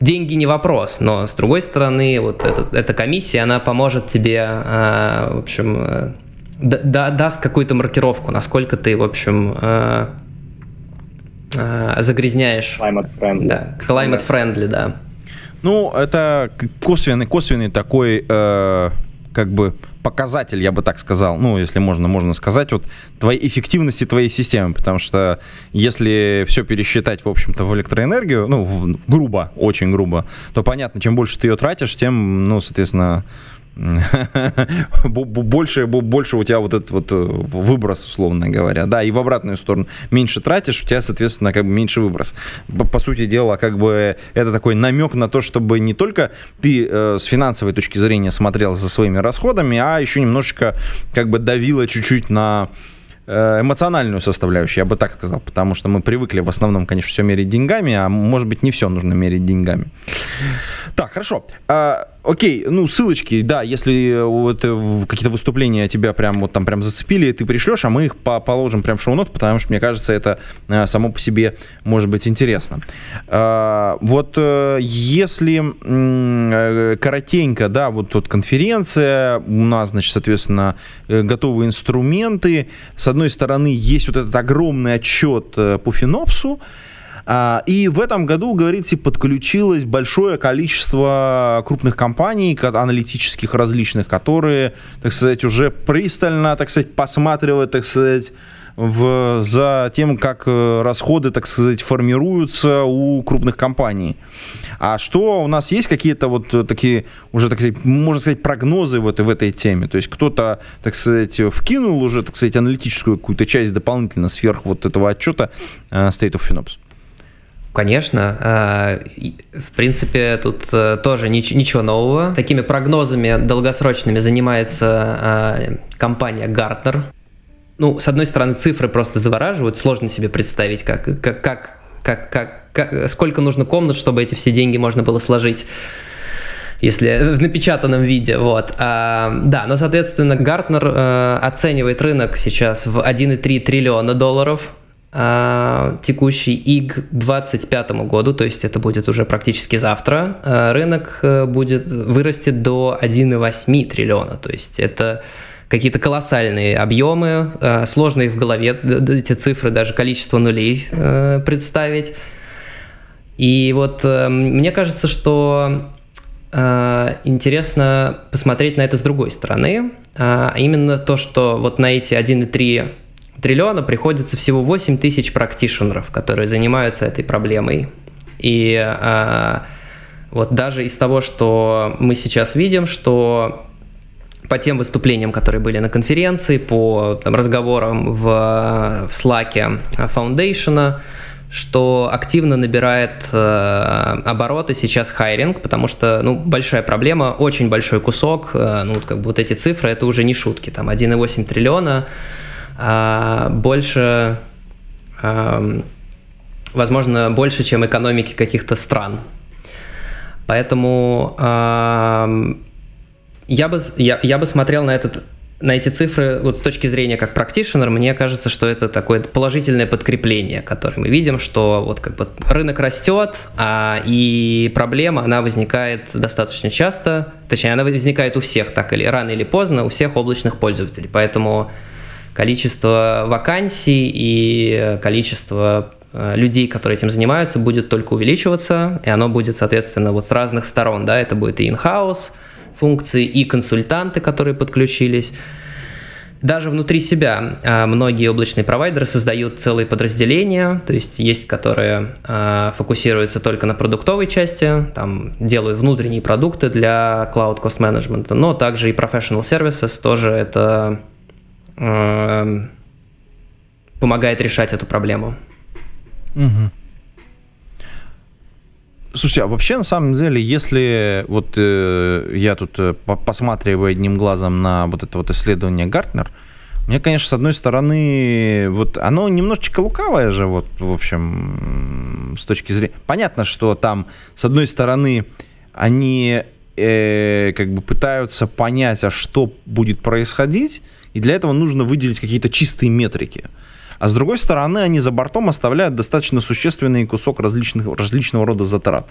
деньги не вопрос, но с другой стороны, вот этот, эта комиссия, она поможет тебе, э, в общем, э, да, даст какую-то маркировку, насколько ты, в общем, э, э, загрязняешь. Climate friendly. Да, climate friendly, да. Ну, это косвенный, косвенный такой, э, как бы, показатель, я бы так сказал, ну, если можно, можно сказать, вот твоей эффективности твоей системы, потому что если все пересчитать, в общем-то, в электроэнергию, ну, грубо, очень грубо, то понятно, чем больше ты ее тратишь, тем, ну, соответственно, <laughs> больше, больше у тебя вот этот вот э, выброс, условно говоря, да, и в обратную сторону меньше тратишь, у тебя, соответственно, как бы меньше выброс. По, сути дела, как бы это такой намек на то, чтобы не только ты э, с финансовой точки зрения смотрел за своими расходами, а еще немножечко как бы давило чуть-чуть на Э, эмоциональную составляющую, я бы так сказал, потому что мы привыкли в основном, конечно, все мерить деньгами, а может быть не все нужно мерить деньгами. Так, хорошо. Окей, ну ссылочки, да, если вот э, какие-то выступления тебя прям вот там прям зацепили, ты пришлешь, а мы их по положим прям в шоу-нот, потому что мне кажется, это а, само по себе может быть интересно. А, вот если м- коротенько, да, вот тут конференция, у нас, значит, соответственно, готовые инструменты, с одной стороны, есть вот этот огромный отчет э, по Финопсу, и в этом году, говорится, подключилось большое количество крупных компаний, аналитических различных, которые, так сказать, уже пристально, так сказать, посматривают, так сказать, в, за тем, как э, расходы, так сказать, формируются у крупных компаний. А что у нас есть какие-то вот такие уже, так сказать, можно сказать, прогнозы в этой, в этой теме? То есть кто-то, так сказать, вкинул уже, так сказать, аналитическую какую-то часть дополнительно сверх вот этого отчета State of FinOps? Конечно. А, в принципе, тут э, тоже ничего нового. Такими прогнозами долгосрочными занимается а, компания Gartner. Ну, с одной стороны, цифры просто завораживают, сложно себе представить, как, как, как, как, как, как сколько нужно комнат, чтобы эти все деньги можно было сложить если <laughs> в напечатанном виде, вот. А, да, но, соответственно, Гартнер э, оценивает рынок сейчас в 1,3 триллиона долларов, а, текущий ИГ 2025 году, то есть это будет уже практически завтра, а, рынок э, будет вырастет до 1,8 триллиона, то есть это какие-то колоссальные объемы, а, сложно их в голове, эти цифры, даже количество нулей э, представить. И вот э, мне кажется, что интересно посмотреть на это с другой стороны, а именно то, что вот на эти 1,3 триллиона приходится всего 8 тысяч практишенеров, которые занимаются этой проблемой. И а, вот даже из того, что мы сейчас видим, что по тем выступлениям, которые были на конференции, по там, разговорам в, в Slack Foundation, что активно набирает э, обороты сейчас хайринг, потому что ну, большая проблема, очень большой кусок, э, ну, как бы вот эти цифры, это уже не шутки, там 1,8 триллиона, больше, возможно, больше, чем экономики каких-то стран. Поэтому я бы, я, я бы смотрел на этот на эти цифры вот с точки зрения как практишнер, мне кажется, что это такое положительное подкрепление, которое мы видим, что вот как бы рынок растет, а, и проблема, она возникает достаточно часто, точнее, она возникает у всех так или рано или поздно, у всех облачных пользователей. Поэтому количество вакансий и количество э, людей, которые этим занимаются, будет только увеличиваться, и оно будет, соответственно, вот с разных сторон, да, это будет и in-house функции, и консультанты, которые подключились. Даже внутри себя а, многие облачные провайдеры создают целые подразделения, то есть есть, которые а, фокусируются только на продуктовой части, там делают внутренние продукты для Cloud Cost Management, но также и Professional Services тоже это Эм, помогает решать эту проблему. Угу. Слушайте, а вообще на самом деле, если вот э, я тут э, посматриваю одним глазом на вот это вот исследование Гартнер, мне, конечно, с одной стороны, вот оно немножечко лукавое же, вот, в общем, с точки зрения... Понятно, что там, с одной стороны, они э, как бы пытаются понять, а что будет происходить, и для этого нужно выделить какие-то чистые метрики. А с другой стороны, они за бортом оставляют достаточно существенный кусок различных, различного рода затрат.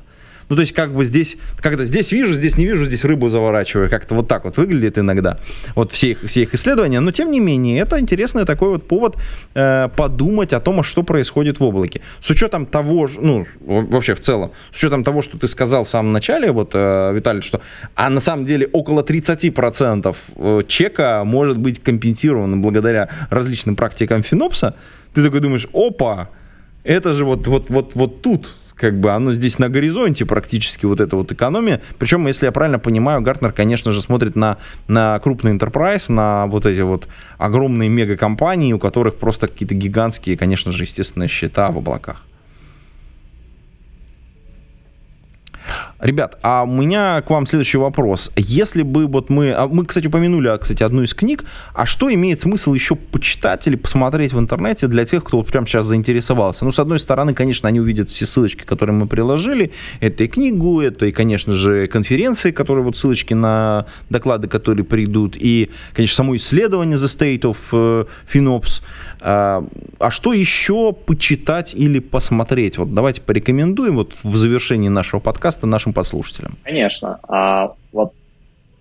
Ну, то есть, как бы здесь, когда здесь вижу, здесь не вижу, здесь рыбу заворачиваю. Как-то вот так вот выглядит иногда. Вот все их, все их исследования. Но, тем не менее, это интересный такой вот повод э, подумать о том, а что происходит в облаке. С учетом того, ну, вообще в целом, с учетом того, что ты сказал в самом начале, вот, э, Виталий, что, а на самом деле около 30% э, чека может быть компенсировано благодаря различным практикам Финопса, ты такой думаешь, опа, это же вот, вот, вот, вот тут как бы оно здесь на горизонте практически вот эта вот экономия. Причем, если я правильно понимаю, Гартнер, конечно же, смотрит на, на крупный enterprise, на вот эти вот огромные мегакомпании, у которых просто какие-то гигантские, конечно же, естественно, счета в облаках. Ребят, а у меня к вам следующий вопрос. Если бы вот мы... А мы, кстати, упомянули, а, кстати, одну из книг. А что имеет смысл еще почитать или посмотреть в интернете для тех, кто вот прямо сейчас заинтересовался? Ну, с одной стороны, конечно, они увидят все ссылочки, которые мы приложили. Это и книгу, это и, конечно же, конференции, которые вот ссылочки на доклады, которые придут. И, конечно, само исследование The State of э, FinOps. А, а что еще почитать или посмотреть? Вот давайте порекомендуем вот в завершении нашего подкаста нашим послушателям. Конечно. А, вот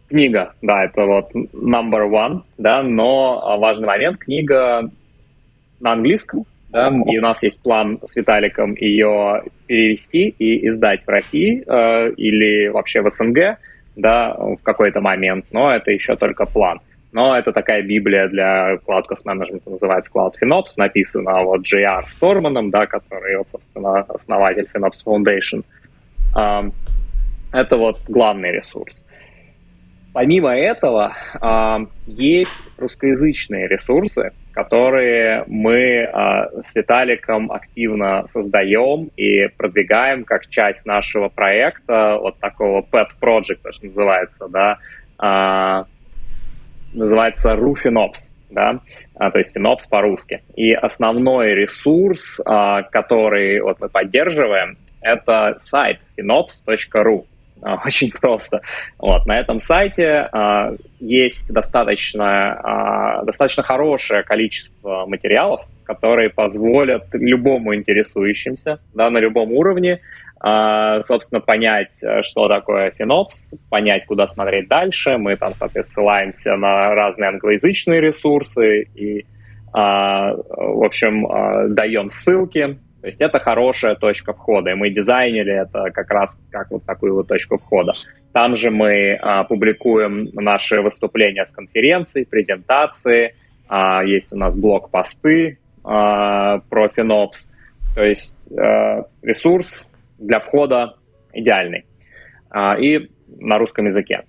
книга, да, это вот number one, да, но важный момент, книга на английском, да, и у нас есть план с Виталиком ее перевести и издать в России э, или вообще в СНГ, да, в какой-то момент, но это еще только план. но это такая библия для Cloud Cost Management, называется Cloud FinOps, написана вот J.R. Сторманом, да, который, вот, собственно, основатель FinOps Foundation. Это вот главный ресурс. Помимо этого, есть русскоязычные ресурсы, которые мы с Виталиком активно создаем и продвигаем как часть нашего проекта, вот такого pet project, что называется, да, называется RuFinops, да, а, то есть FinOps по-русски. И основной ресурс, а, который вот мы поддерживаем, это сайт finops.ru. А, <laughs> очень просто. Вот, на этом сайте а, есть достаточно, а, достаточно хорошее количество материалов, которые позволят любому интересующимся да, на любом уровне а, собственно, понять, э, что такое FinOps, понять, куда смотреть дальше. Мы там, соответственно, ссылаемся на разные англоязычные ресурсы и, а, в общем, а, даем ссылки. То есть это хорошая точка входа, и мы дизайнили это как раз как вот такую вот точку входа. Там же мы публикуем наши выступления с конференций, презентации, есть у нас блог-посты про FinOps, то есть э, ресурс для входа идеальный. А, и на русском языке.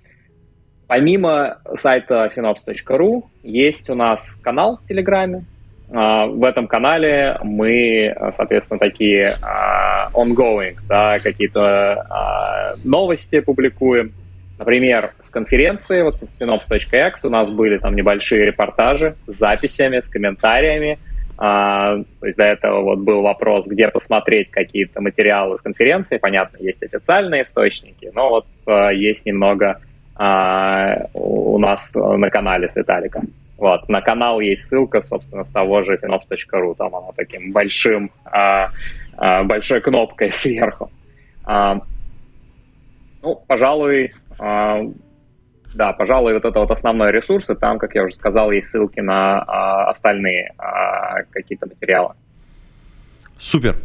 Помимо сайта finops.ru есть у нас канал в Телеграме. А, в этом канале мы, соответственно, такие а, ongoing, да, какие-то новости публикуем. Например, с конференции, вот с finops.x у нас были там небольшие репортажи с записями, с комментариями, а, то есть до этого вот был вопрос, где посмотреть какие-то материалы с конференции. Понятно, есть официальные источники, но вот а, есть немного а, у нас на канале с Виталиком. Вот, на канал есть ссылка, собственно, с того же finops.ru, там она таким большим, а, а, большой кнопкой <laughs> сверху. А, ну, пожалуй, а, да, пожалуй, вот это вот основной ресурс, и там, как я уже сказал, есть ссылки на а, остальные а, какие-то материалы. Супер.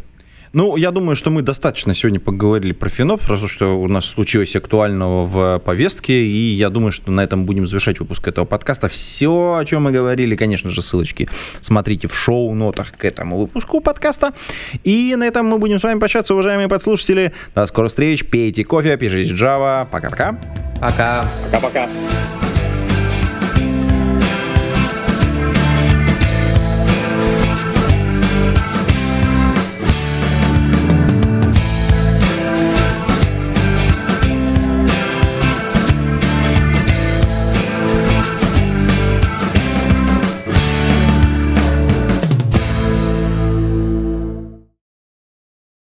Ну, я думаю, что мы достаточно сегодня поговорили про Финоп, потому что у нас случилось актуального в повестке, и я думаю, что на этом будем завершать выпуск этого подкаста. Все, о чем мы говорили, конечно же, ссылочки смотрите в шоу-нотах к этому выпуску подкаста. И на этом мы будем с вами прощаться, уважаемые подслушатели. До скорых встреч, пейте кофе, пишите Java. Пока-пока. Пока. Пока-пока.